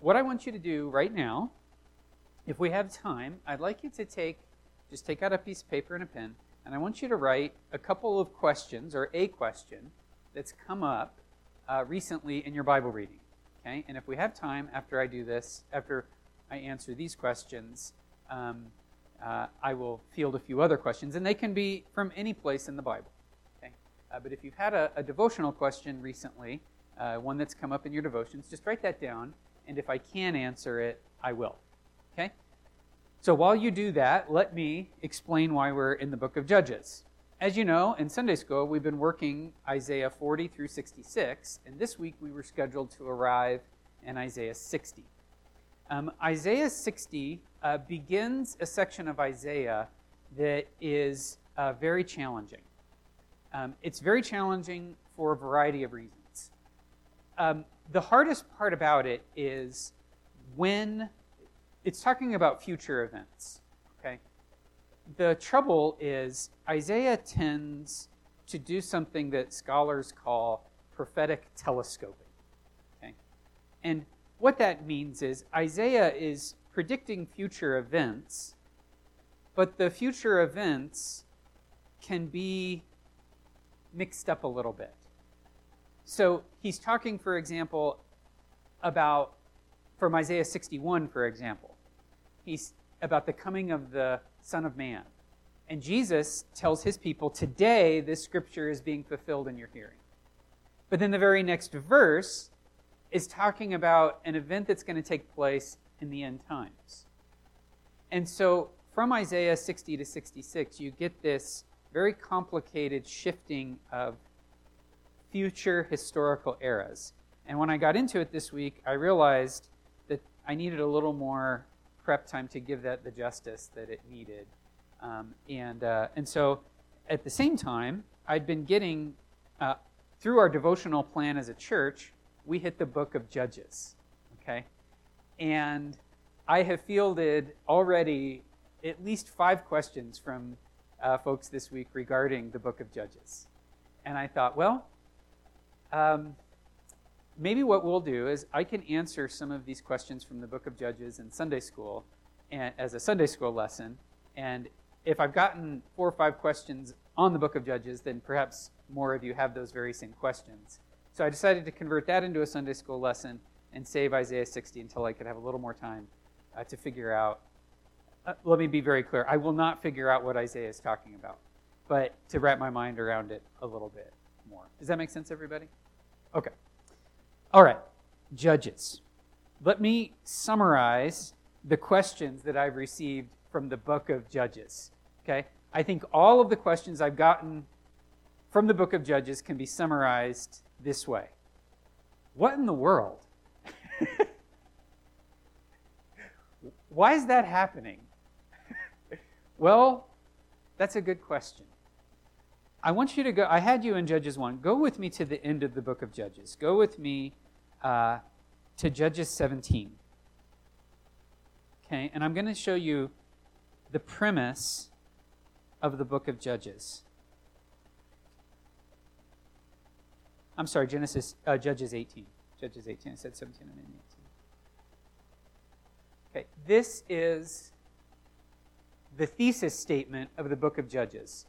what I want you to do right now, if we have time, I'd like you to take, just take out a piece of paper and a pen, and I want you to write a couple of questions or a question that's come up uh, recently in your Bible reading. Okay? And if we have time after I do this, after I answer these questions, um, uh, I will field a few other questions, and they can be from any place in the Bible. Okay? Uh, but if you've had a, a devotional question recently, uh, one that's come up in your devotions, just write that down, and if I can answer it, I will. Okay? So while you do that, let me explain why we're in the book of Judges. As you know, in Sunday school, we've been working Isaiah 40 through 66, and this week we were scheduled to arrive in Isaiah 60. Um, Isaiah 60 uh, begins a section of Isaiah that is uh, very challenging. Um, it's very challenging for a variety of reasons. Um, the hardest part about it is when it's talking about future events. Okay? The trouble is Isaiah tends to do something that scholars call prophetic telescoping. Okay? And what that means is Isaiah is predicting future events, but the future events can be mixed up a little bit. So he's talking, for example, about, from Isaiah 61, for example, he's about the coming of the Son of Man. And Jesus tells his people, Today this scripture is being fulfilled in your hearing. But then the very next verse is talking about an event that's going to take place in the end times. And so from Isaiah 60 to 66, you get this very complicated shifting of future historical eras. And when I got into it this week, I realized that I needed a little more prep time to give that the justice that it needed. Um, and, uh, and so at the same time, I'd been getting, uh, through our devotional plan as a church, we hit the book of Judges. Okay? And I have fielded already at least five questions from uh, folks this week regarding the book of Judges. And I thought, well, um, maybe what we'll do is I can answer some of these questions from the book of Judges in Sunday school and, as a Sunday school lesson. And if I've gotten four or five questions on the book of Judges, then perhaps more of you have those very same questions. So I decided to convert that into a Sunday school lesson and save Isaiah 60 until I could have a little more time uh, to figure out. Uh, let me be very clear. I will not figure out what Isaiah is talking about, but to wrap my mind around it a little bit more. Does that make sense, everybody? Okay. All right. Judges. Let me summarize the questions that I've received from the book of Judges. Okay? I think all of the questions I've gotten from the book of Judges can be summarized this way What in the world? Why is that happening? well, that's a good question. I want you to go, I had you in Judges 1. Go with me to the end of the book of Judges. Go with me uh, to Judges 17. Okay, and I'm going to show you the premise of the book of Judges. I'm sorry, Genesis, uh, Judges 18. Judges 18. I said 17 and 18. Okay, this is the thesis statement of the book of Judges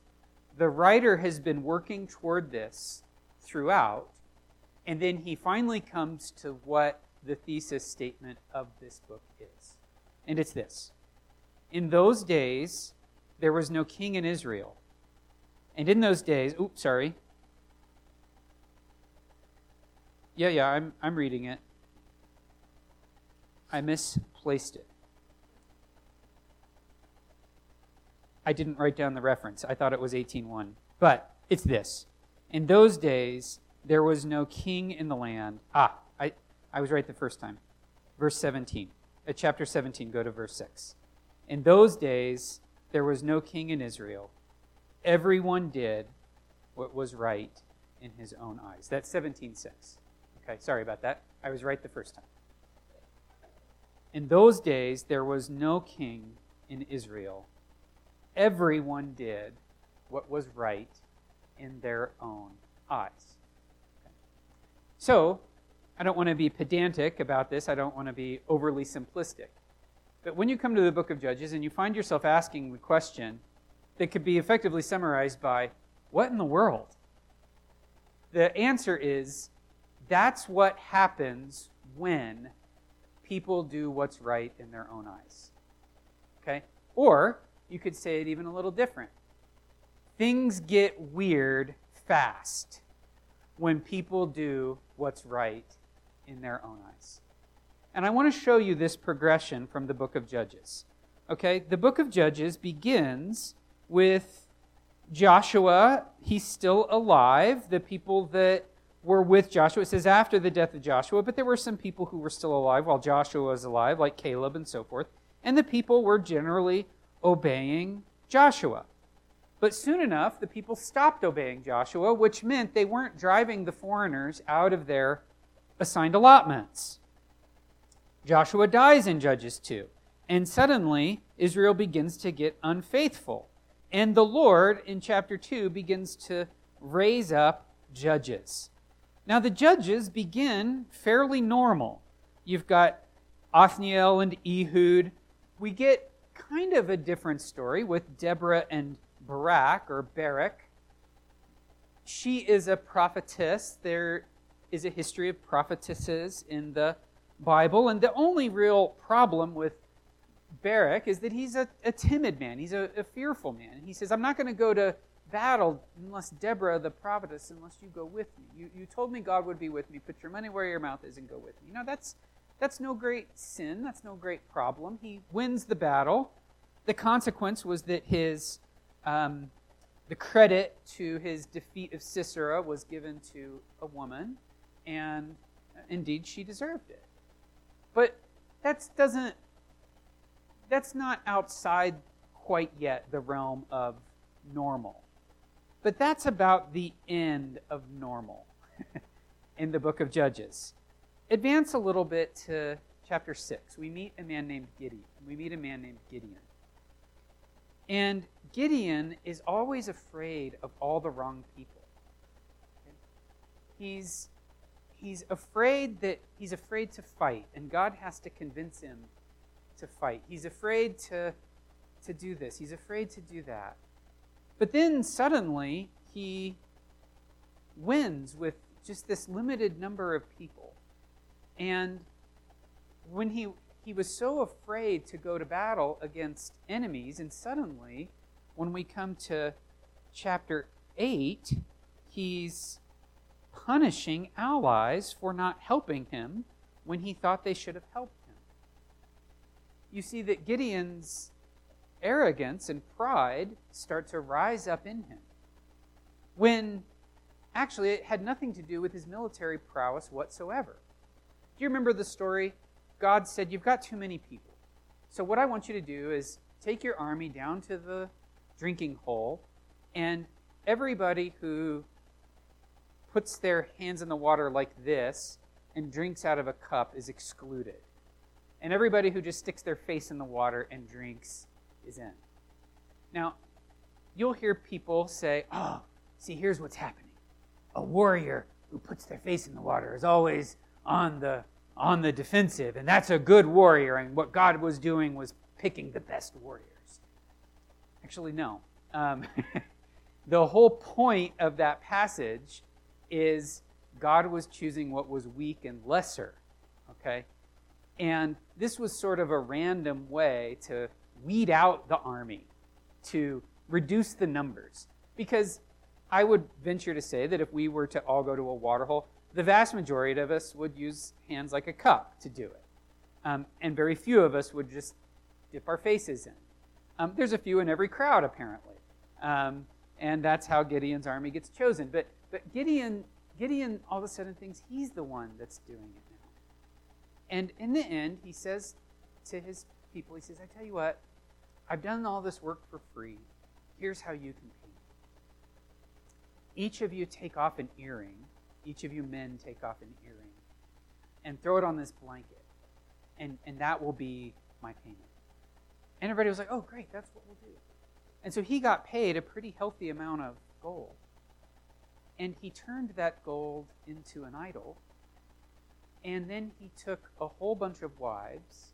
the writer has been working toward this throughout, and then he finally comes to what the thesis statement of this book is. And it's this In those days, there was no king in Israel. And in those days, oops, sorry. Yeah, yeah, I'm, I'm reading it. I misplaced it. I didn't write down the reference. I thought it was 18.1. But it's this. In those days, there was no king in the land. Ah, I, I was right the first time. Verse 17. At chapter 17, go to verse 6. In those days, there was no king in Israel. Everyone did what was right in his own eyes. That's 17.6. Okay, sorry about that. I was right the first time. In those days, there was no king in Israel everyone did what was right in their own eyes. So, I don't want to be pedantic about this, I don't want to be overly simplistic. But when you come to the book of Judges and you find yourself asking the question that could be effectively summarized by, What in the world? The answer is, That's what happens when people do what's right in their own eyes. Okay? Or you could say it even a little different. Things get weird fast when people do what's right in their own eyes. And I want to show you this progression from the book of Judges. Okay? The book of Judges begins with Joshua. He's still alive. The people that were with Joshua, it says after the death of Joshua, but there were some people who were still alive while Joshua was alive, like Caleb and so forth. And the people were generally obeying Joshua. But soon enough, the people stopped obeying Joshua, which meant they weren't driving the foreigners out of their assigned allotments. Joshua dies in Judges 2, and suddenly Israel begins to get unfaithful. And the Lord, in chapter 2, begins to raise up judges. Now, the judges begin fairly normal. You've got Othniel and Ehud. We get kind of a different story with Deborah and Barak, or Barak. She is a prophetess. There is a history of prophetesses in the Bible. And the only real problem with Barak is that he's a, a timid man, he's a, a fearful man. He says, I'm not going to go to battle unless Deborah, the prophetess, unless you go with me. You, you told me God would be with me. Put your money where your mouth is and go with me. You know, that's, that's no great sin. That's no great problem. He wins the battle. The consequence was that his, um, the credit to his defeat of Sisera was given to a woman, and indeed she deserved it. But that doesn't, that's not outside quite yet the realm of normal. But that's about the end of normal in the book of Judges. Advance a little bit to chapter 6. We meet a man named Gideon. We meet a man named Gideon. And Gideon is always afraid of all the wrong people. He's, he's afraid that he's afraid to fight, and God has to convince him to fight. He's afraid to, to do this. He's afraid to do that. But then suddenly he wins with just this limited number of people. And when he he was so afraid to go to battle against enemies, and suddenly, when we come to chapter 8, he's punishing allies for not helping him when he thought they should have helped him. You see that Gideon's arrogance and pride start to rise up in him. When actually it had nothing to do with his military prowess whatsoever. You remember the story? God said, You've got too many people. So, what I want you to do is take your army down to the drinking hole, and everybody who puts their hands in the water like this and drinks out of a cup is excluded. And everybody who just sticks their face in the water and drinks is in. Now, you'll hear people say, oh, see, here's what's happening. A warrior who puts their face in the water is always on the on the defensive, and that's a good warrior, and what God was doing was picking the best warriors. Actually, no. Um, the whole point of that passage is God was choosing what was weak and lesser. Okay? And this was sort of a random way to weed out the army, to reduce the numbers. Because I would venture to say that if we were to all go to a water hole, the vast majority of us would use hands like a cup to do it. Um, and very few of us would just dip our faces in. Um, there's a few in every crowd, apparently. Um, and that's how Gideon's army gets chosen. But, but Gideon, Gideon all of a sudden thinks he's the one that's doing it now. And in the end, he says to his people, he says, I tell you what, I've done all this work for free. Here's how you can. Each of you take off an earring. Each of you men take off an earring and throw it on this blanket. And, and that will be my payment. And everybody was like, oh, great, that's what we'll do. And so he got paid a pretty healthy amount of gold. And he turned that gold into an idol And then he took a whole bunch of wives,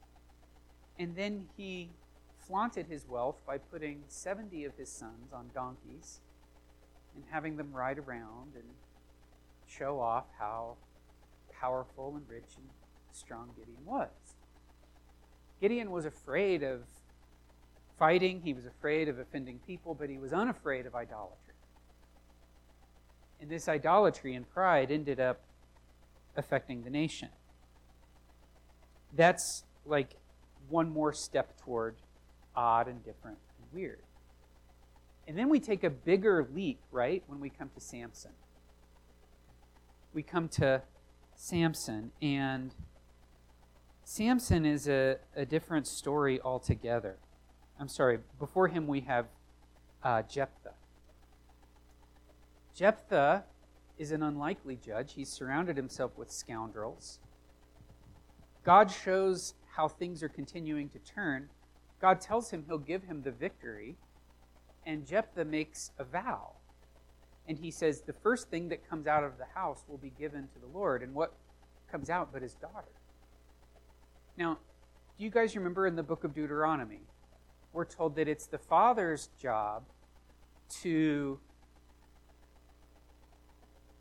and then he flaunted his wealth by putting 70 of his sons on donkeys and having them ride around and show off how powerful and rich and strong Gideon was. Gideon was afraid of fighting, he was afraid of offending people, but he was unafraid of idolatry. And this idolatry and pride ended up affecting the nation. That's like one more step toward odd and different and weird. And then we take a bigger leap, right, when we come to Samson. We come to Samson, and Samson is a, a different story altogether. I'm sorry, before him we have uh, Jephthah. Jephthah is an unlikely judge. He's surrounded himself with scoundrels. God shows how things are continuing to turn. God tells him he'll give him the victory, and Jephthah makes a vow. And he says, The first thing that comes out of the house will be given to the Lord. And what comes out but his daughter? Now, do you guys remember in the book of Deuteronomy? We're told that it's the father's job to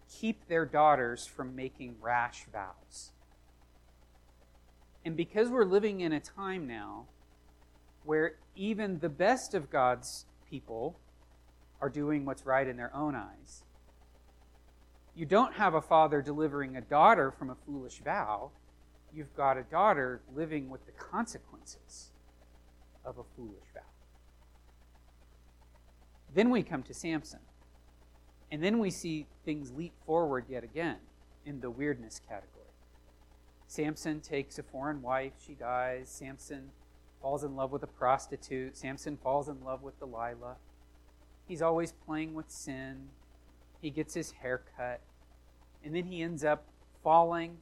keep their daughters from making rash vows. And because we're living in a time now where even the best of God's people are doing what's right in their own eyes, you don't have a father delivering a daughter from a foolish vow. You've got a daughter living with the consequences of a foolish vow. Then we come to Samson. And then we see things leap forward yet again in the weirdness category. Samson takes a foreign wife, she dies. Samson falls in love with a prostitute. Samson falls in love with Delilah. He's always playing with sin. He gets his hair cut. And then he ends up falling,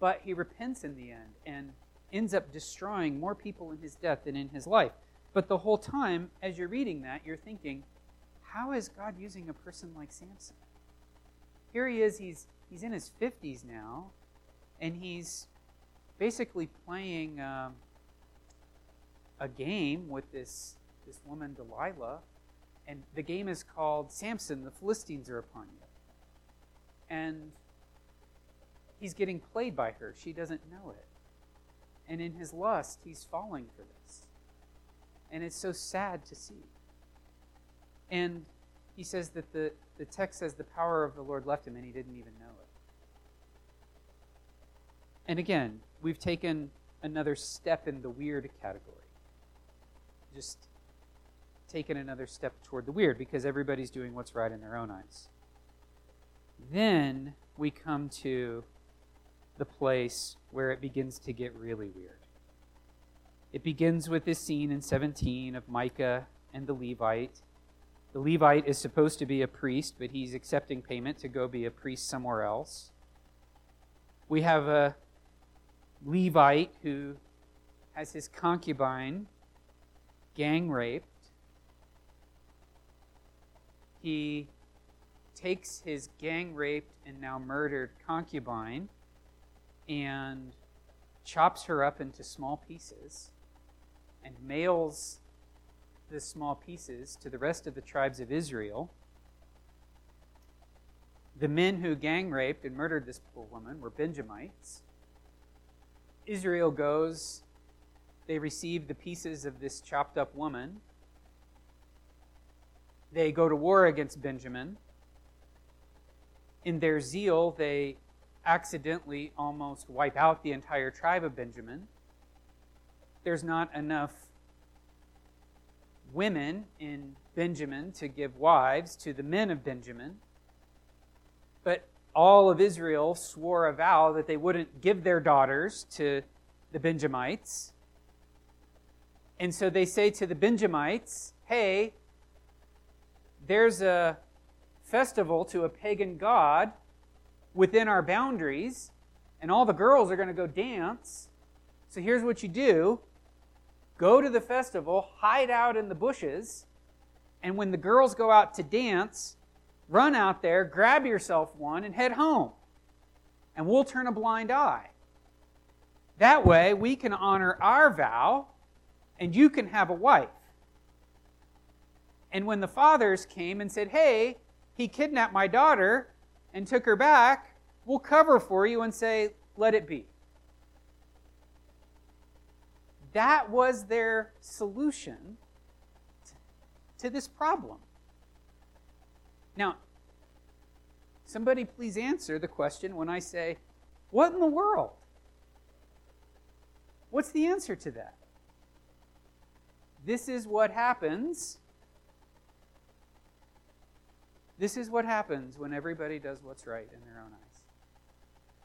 but he repents in the end and ends up destroying more people in his death than in his life. But the whole time, as you're reading that, you're thinking, how is God using a person like Samson? Here he is, he's, he's in his 50s now, and he's basically playing um, a game with this, this woman, Delilah, and the game is called Samson, the Philistines are upon you. And he's getting played by her. She doesn't know it. And in his lust, he's falling for this. And it's so sad to see. And he says that the, the text says the power of the Lord left him and he didn't even know it. And again, we've taken another step in the weird category. Just taken another step toward the weird because everybody's doing what's right in their own eyes. Then we come to the place where it begins to get really weird. It begins with this scene in 17 of Micah and the Levite the Levite is supposed to be a priest, but he's accepting payment to go be a priest somewhere else. We have a Levite who has his concubine gang raped. He takes his gang raped and now murdered concubine and chops her up into small pieces and mails the small pieces to the rest of the tribes of Israel. The men who gang raped and murdered this poor woman were Benjamites. Israel goes, they receive the pieces of this chopped up woman. They go to war against Benjamin. In their zeal, they accidentally almost wipe out the entire tribe of Benjamin. There's not enough women in Benjamin to give wives to the men of Benjamin. But all of Israel swore a vow that they wouldn't give their daughters to the Benjamites. And so they say to the Benjamites, hey, there's a festival to a pagan god within our boundaries, and all the girls are going to go dance. So here's what you do Go to the festival, hide out in the bushes, and when the girls go out to dance, run out there, grab yourself one, and head home. And we'll turn a blind eye. That way, we can honor our vow and you can have a wife. And when the fathers came and said, Hey, he kidnapped my daughter and took her back, we'll cover for you and say, Let it be. That was their solution to this problem. Now, somebody please answer the question when I say, What in the world? What's the answer to that? This is what happens. This is what happens when everybody does what's right in their own eyes.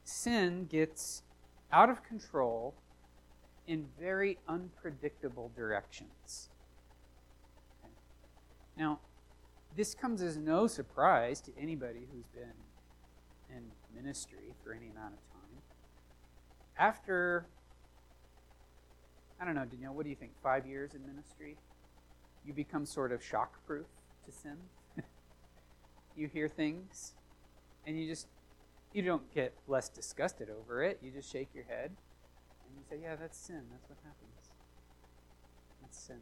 Sin gets out of control in very unpredictable directions. Now, this comes as no surprise to anybody who's been in ministry for any amount of time. After, I don't know, Danielle, what do you think, five years in ministry? You become sort of shock proof to sin. you hear things, and you just, you don't get less disgusted over it. You just shake your head, and you say, yeah, that's sin. That's what happens. That's sin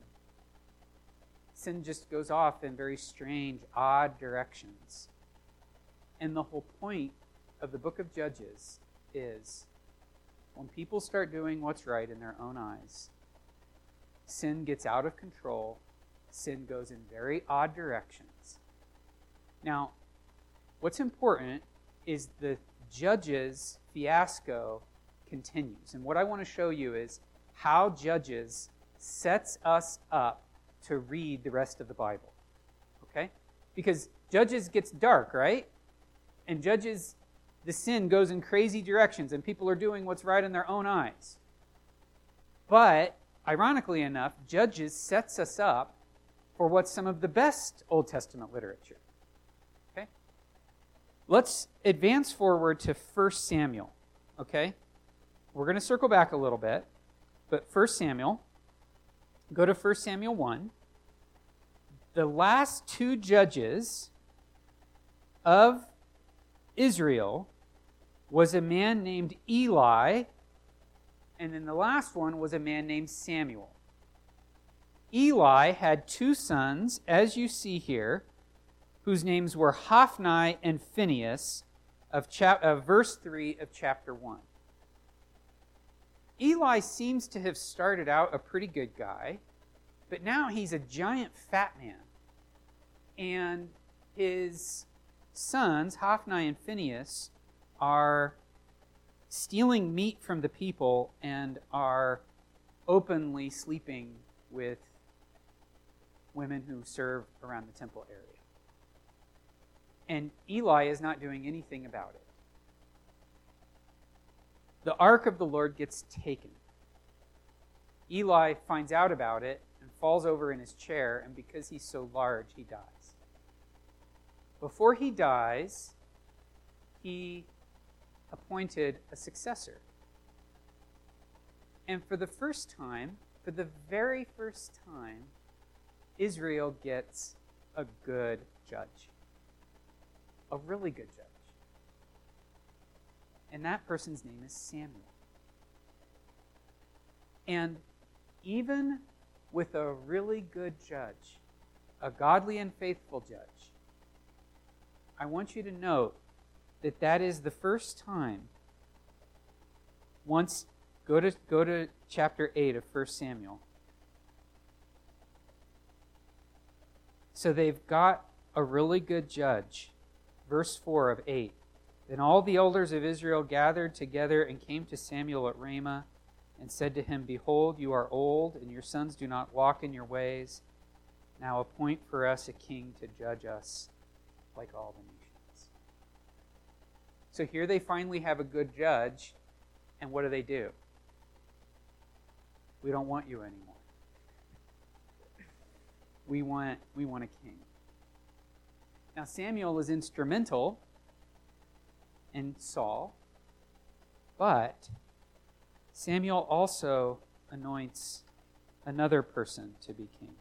sin just goes off in very strange, odd directions. And the whole point of the book of Judges is when people start doing what's right in their own eyes, sin gets out of control, sin goes in very odd directions. Now, what's important is the Judges fiasco continues. And what I want to show you is how Judges sets us up to read the rest of the Bible. Okay? Because Judges gets dark, right? And Judges, the sin goes in crazy directions, and people are doing what's right in their own eyes. But, ironically enough, Judges sets us up for what's some of the best Old Testament literature. Okay? Let's advance forward to 1 Samuel. Okay? We're going to circle back a little bit, but 1 Samuel Go to 1 Samuel 1. The last two judges of Israel was a man named Eli, and then the last one was a man named Samuel. Eli had two sons, as you see here, whose names were Hophni and Phinehas, of, chap- of verse 3 of chapter 1. Eli seems to have started out a pretty good guy, but now he's a giant fat man. And his sons, Hophni and Phinehas, are stealing meat from the people and are openly sleeping with women who serve around the temple area. And Eli is not doing anything about it the ark of the Lord gets taken. Eli finds out about it and falls over in his chair, and because he's so large, he dies. Before he dies, he appointed a successor. And for the first time, for the very first time, Israel gets a good judge. A really good judge. And that person's name is Samuel. And even with a really good judge, a godly and faithful judge, I want you to note that that is the first time once go to go to chapter 8 of 1 Samuel. So they've got a really good judge. Verse 4 of 8. Then all the elders of Israel gathered together and came to Samuel at Ramah and said to him, Behold, you are old, and your sons do not walk in your ways. Now appoint for us a king to judge us like all the nations. So here they finally have a good judge, and what do they do? We don't want you anymore. We want, we want a king. Now, Samuel is instrumental in Saul. But Samuel also anoints another person to be king.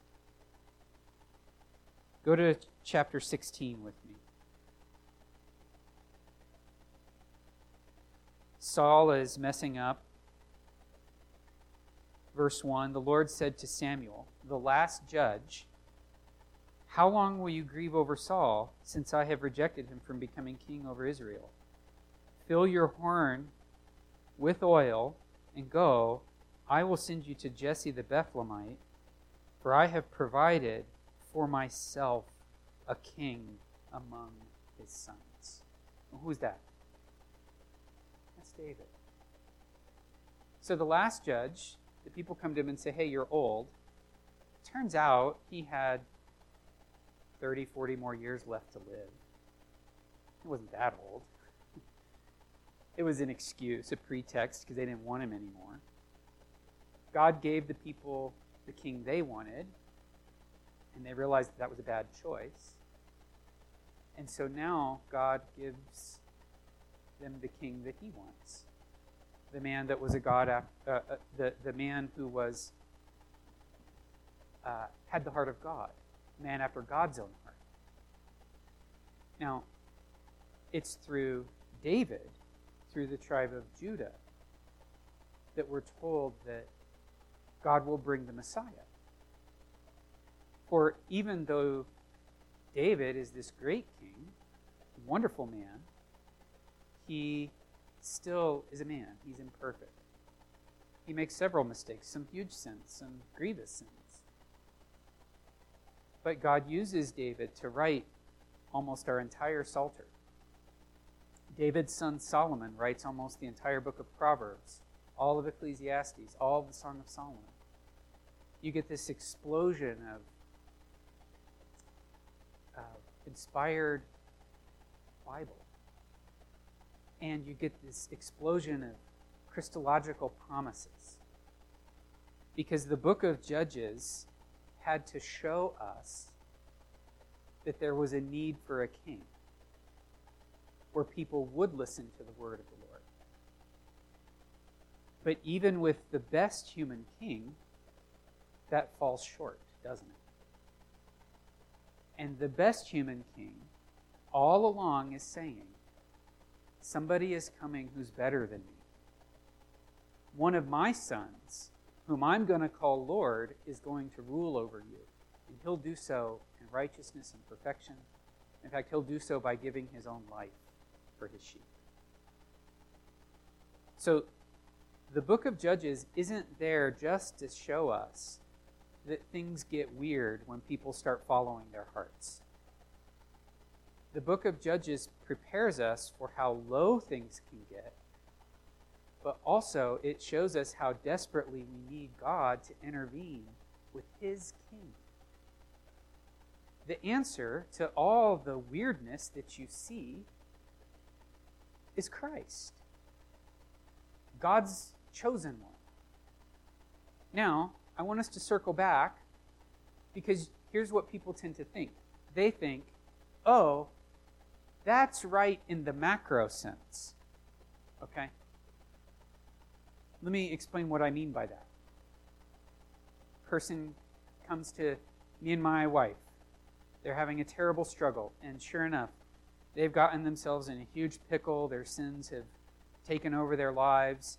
Go to chapter 16 with me. Saul is messing up verse 1, the Lord said to Samuel, the last judge, How long will you grieve over Saul, since I have rejected him from becoming king over Israel? Fill your horn with oil and go. I will send you to Jesse the Bethlehemite, for I have provided for myself a king among his sons. Who's that? David. So the last judge, the people come to him and say, Hey, you're old. Turns out he had 30, 40 more years left to live. He wasn't that old. It was an excuse, a pretext, because they didn't want him anymore. God gave the people the king they wanted, and they realized that, that was a bad choice. And so now God gives them the king that he wants. The man that was a God, uh, uh, the, the man who was uh, had the heart of God, man after God's own heart. Now, it's through David, through the tribe of Judah, that we're told that God will bring the Messiah. For even though David is this great king, wonderful man, he still is a man. He's imperfect. He makes several mistakes, some huge sins, some grievous sins. But God uses David to write almost our entire Psalter. David's son Solomon writes almost the entire book of Proverbs, all of Ecclesiastes, all of the Song of Solomon. You get this explosion of uh, inspired Bible. And you get this explosion of Christological promises. Because the book of Judges had to show us that there was a need for a king where people would listen to the word of the Lord. But even with the best human king, that falls short, doesn't it? And the best human king, all along, is saying, Somebody is coming who's better than me. One of my sons, whom I'm going to call Lord, is going to rule over you. And he'll do so in righteousness and perfection. In fact, he'll do so by giving his own life for his sheep. So the book of Judges isn't there just to show us that things get weird when people start following their hearts. The book of Judges prepares us for how low things can get, but also it shows us how desperately we need God to intervene with His King. The answer to all the weirdness that you see is Christ, God's chosen one. Now, I want us to circle back because here's what people tend to think. They think, oh, that's right in the macro sense. Okay? Let me explain what I mean by that. Person comes to me and my wife. They're having a terrible struggle, and sure enough, they've gotten themselves in a huge pickle. Their sins have taken over their lives.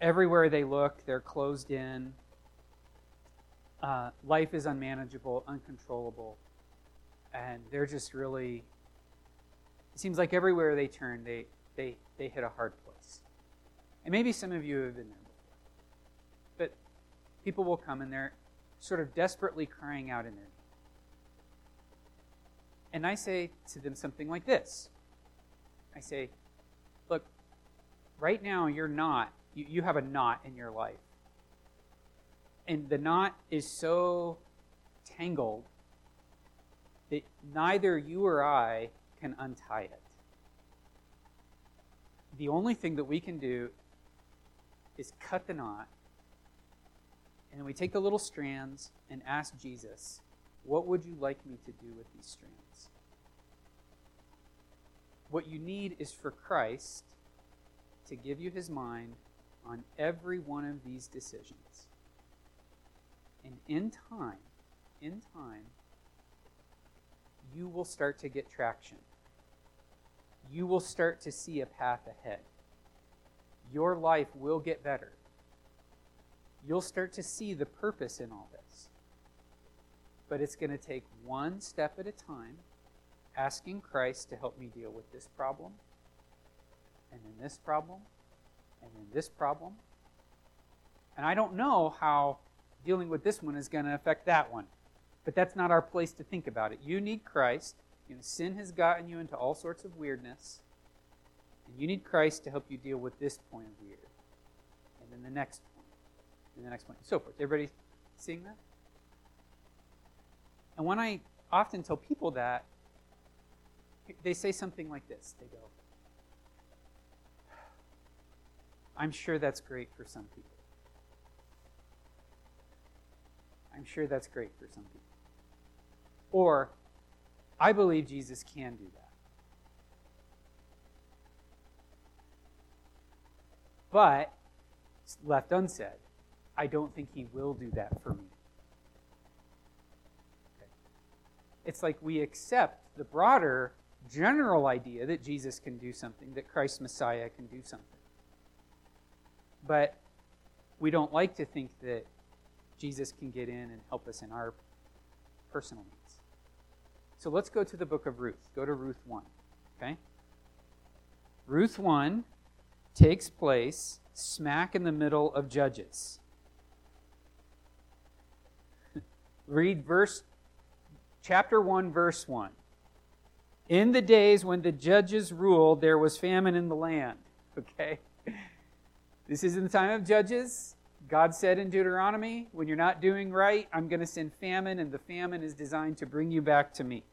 Everywhere they look, they're closed in. Uh, life is unmanageable, uncontrollable, and they're just really. Seems like everywhere they turn, they they they hit a hard place. And maybe some of you have been there before, but people will come and they're sort of desperately crying out in their need. And I say to them something like this I say, Look, right now you're not, you, you have a knot in your life and the knot is so tangled that neither you or I can untie it. The only thing that we can do is cut the knot, and we take the little strands and ask Jesus, What would you like me to do with these strands? What you need is for Christ to give you his mind on every one of these decisions. And in time, in time, you will start to get traction. You will start to see a path ahead. Your life will get better. you'll start to see the purpose in all this. But it's going to take one step at a time, asking Christ to help me deal with this problem, and then this problem, and then this problem. And I don't know how dealing with this one is going to affect that one. But that's not our place to think about it. You need Christ. You know, sin has gotten you into all sorts of weirdness. And you need Christ to help you deal with this point of weird. And then the next. And the next. And so forth. Everybody seeing that? And when I often tell people that, they say something like this. They go, I'm sure that's great for some people. I'm sure that's great for some people. Or, I believe Jesus can do that. But, left unsaid, I don't think he will do that for me. Okay. It's like we accept the broader general idea that Jesus can do something, that Christ Messiah can do something. But we don't like to think that Jesus can get in and help us in our personal. So let's go to the book of Ruth. Go to Ruth 1. Okay? Ruth 1 takes place smack in the middle of Judges. Read verse chapter 1 verse 1. In the days when the judges ruled, there was famine in the land. Okay? This is in the time of Judges. God said in Deuteronomy, when you're not doing right, I'm going to send famine, and the famine is designed to bring you back to me.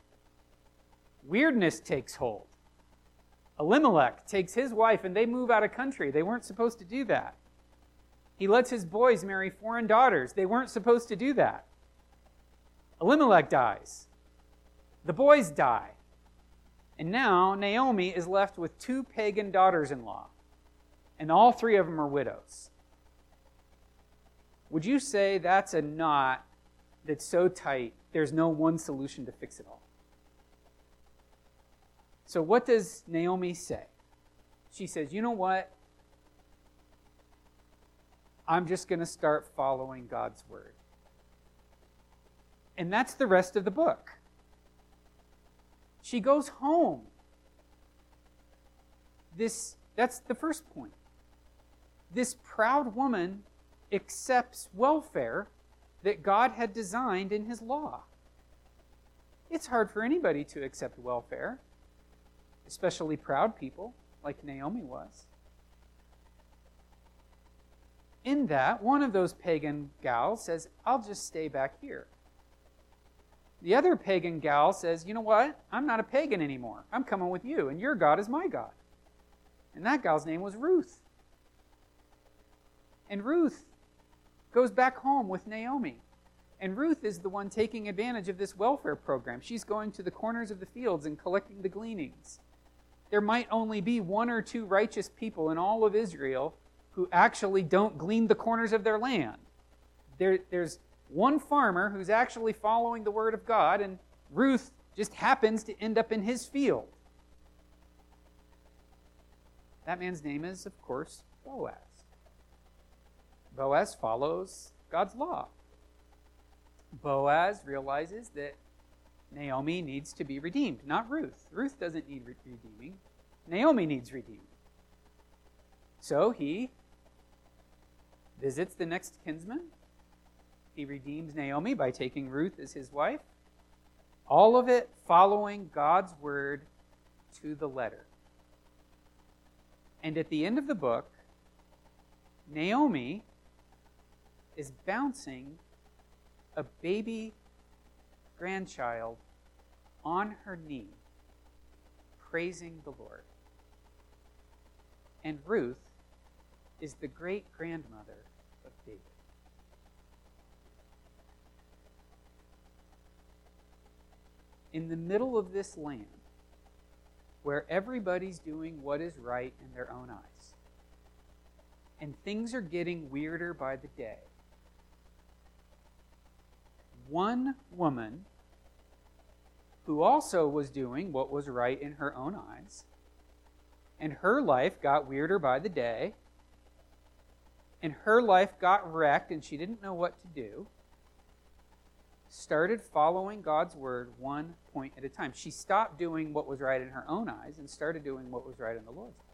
Weirdness takes hold. Elimelech takes his wife and they move out of country. They weren't supposed to do that. He lets his boys marry foreign daughters. They weren't supposed to do that. Elimelech dies. The boys die. And now Naomi is left with two pagan daughters in law. And all three of them are widows. Would you say that's a knot that's so tight there's no one solution to fix it all? So, what does Naomi say? She says, You know what? I'm just going to start following God's word. And that's the rest of the book. She goes home. This that's the first point. This proud woman accepts welfare that God had designed in his law. It's hard for anybody to accept welfare, especially proud people like Naomi was. In that, one of those pagan gals says, I'll just stay back here. The other pagan gal says, You know what? I'm not a pagan anymore. I'm coming with you, and your God is my God. And that gal's name was Ruth. And Ruth goes back home with Naomi. And Ruth is the one taking advantage of this welfare program. She's going to the corners of the fields and collecting the gleanings. There might only be one or two righteous people in all of Israel who actually don't glean the corners of their land. There, there's one farmer who's actually following the word of God, and Ruth just happens to end up in his field. That man's name is, of course, Boaz. Boaz follows God's law. Boaz realizes that Naomi needs to be redeemed, not Ruth. Ruth doesn't need redeeming, Naomi needs redeeming. So he visits the next kinsman. He redeems Naomi by taking Ruth as his wife. All of it following God's word to the letter. And at the end of the book, Naomi is bouncing a baby grandchild on her knee, praising the Lord. And Ruth is the great grandmother of David. In the middle of this land, where everybody's doing what is right in their own eyes, and things are getting weirder by the day, one woman who also was doing what was right in her own eyes, and her life got weirder by the day, and her life got wrecked and she didn't know what to do, started following God's word one point at a time. She stopped doing what was right in her own eyes and started doing what was right in the Lord's eyes.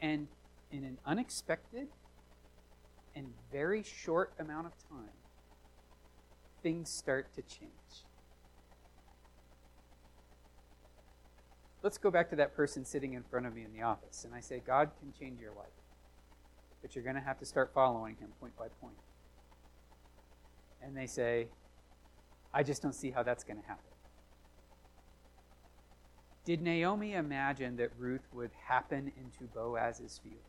And in an unexpected and very short amount of time, things start to change. Let's go back to that person sitting in front of me in the office. And I say, God can change your life. But you're going to have to start following him point by point. And they say, I just don't see how that's going to happen. Did Naomi imagine that Ruth would happen into Boaz's field?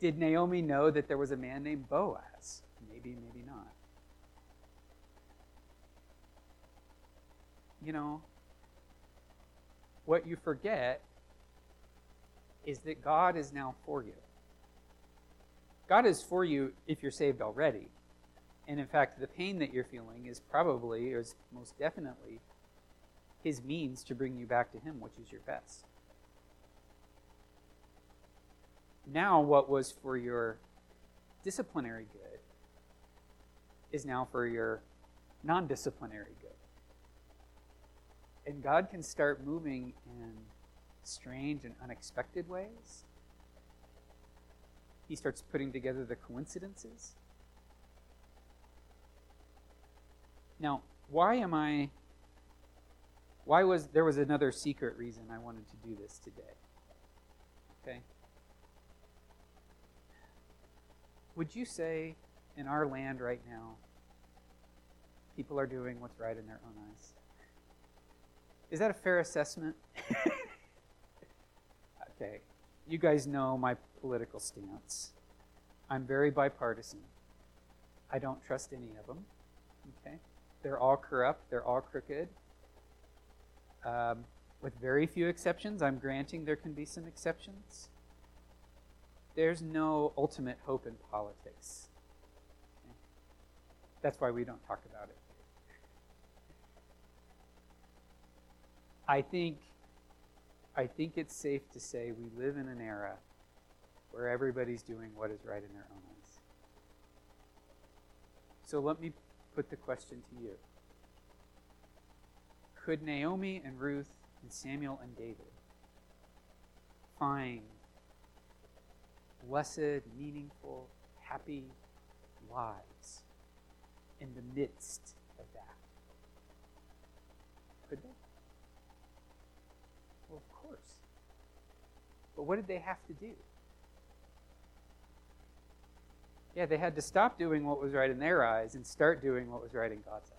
Did Naomi know that there was a man named Boaz? Maybe, maybe not. You know, what you forget is that God is now for you. God is for you if you're saved already. And in fact, the pain that you're feeling is probably, or is most definitely, his means to bring you back to him, which is your best. Now, what was for your disciplinary good is now for your non disciplinary good. And God can start moving in strange and unexpected ways. He starts putting together the coincidences. Now, why am I why was there was another secret reason I wanted to do this today? Okay. Would you say in our land right now, people are doing what's right in their own eyes? Is that a fair assessment? okay. You guys know my political stance. I'm very bipartisan. I don't trust any of them. Okay? They're all corrupt, they're all crooked. Um, with very few exceptions, I'm granting there can be some exceptions. There's no ultimate hope in politics. That's why we don't talk about it. I think I think it's safe to say we live in an era where everybody's doing what is right in their own eyes. So let me put the question to you. Could Naomi and Ruth and Samuel and David find blessed, meaningful, happy lives in the midst of that? Could they? Well, of course. But what did they have to do? Yeah, they had to stop doing what was right in their eyes and start doing what was right in God's eyes.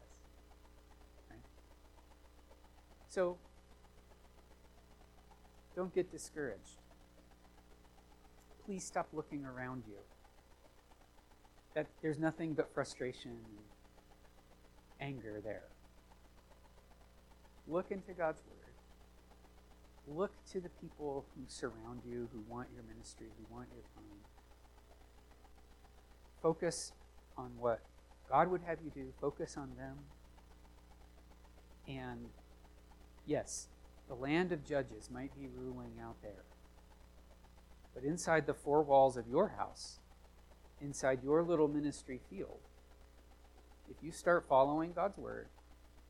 So, don't get discouraged. Please stop looking around you. That there's nothing but frustration and anger there. Look into God's word. Look to the people who surround you, who want your ministry, who want your time. Focus on what God would have you do. Focus on them. And Yes, the land of judges might be ruling out there. But inside the four walls of your house, inside your little ministry field, if you start following God's word,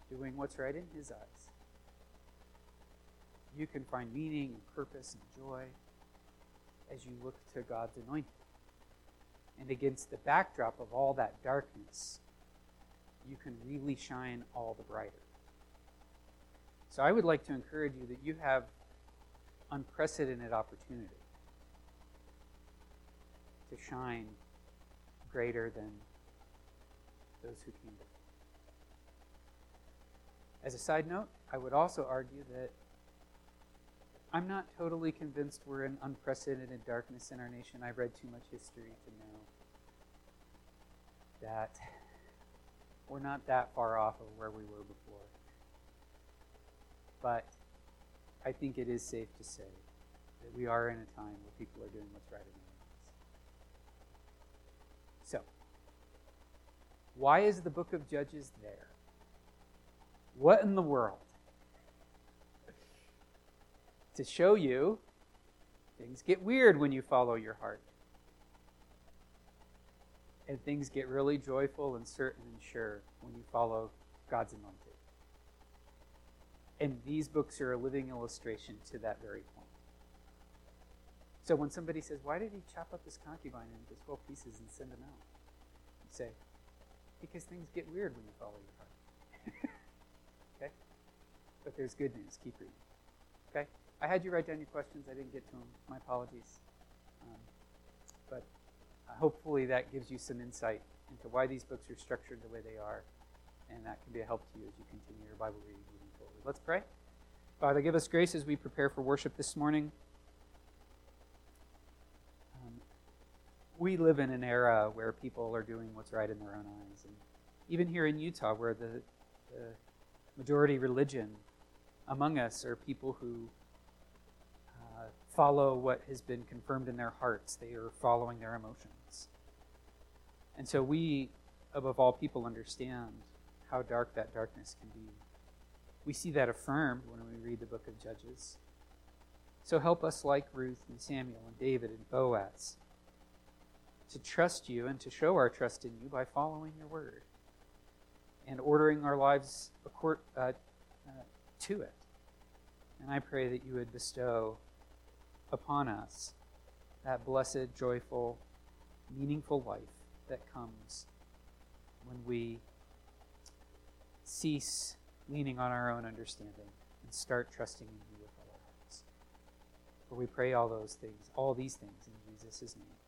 doing what's right in His eyes, you can find meaning and purpose and joy as you look to God's anointing. And against the backdrop of all that darkness, you can really shine all the brighter. So I would like to encourage you that you have unprecedented opportunity to shine greater than those who came before. As a side note, I would also argue that I'm not totally convinced we're in unprecedented darkness in our nation. I've read too much history to know that we're not that far off of where we were before. But I think it is safe to say that we are in a time where people are doing what's right their lives. So, why is the book of Judges there? What in the world? to show you Things get weird when you follow your heart. And things get really joyful and certain and sure when you follow God's anointed. And these books are a living illustration to that very point. So when somebody says, Why did he chop up his concubine into 12 pieces and send them out? You say, Because things get weird when you follow your heart. okay? But there's good news. Keep reading. Okay? I had you write down your questions. I didn't get to them. My apologies. Um, but uh, hopefully that gives you some insight into why these books are structured the way they are. And that can be a help to you as you continue your Bible reading moving forward. Let's pray. Father, give us grace as we prepare for worship this morning. We live in an era where people are doing what's right in their own eyes. And even here in Utah, where the, the majority religion among us are people who uh, follow what has been confirmed in their hearts, they are following their emotions. And so we, above all people, understand how dark that darkness can be. We see that affirmed when we read the book of Judges. So help us, like Ruth and Samuel and David and Boaz, to trust you and to show our trust in you by following your word and ordering our lives accord, uh, uh, to it. And I pray that you would bestow upon us that blessed, joyful, meaningful life that comes when we cease leaning on our own understanding and start trusting in you with our hearts. For we pray all those things, all these things in Jesus' name.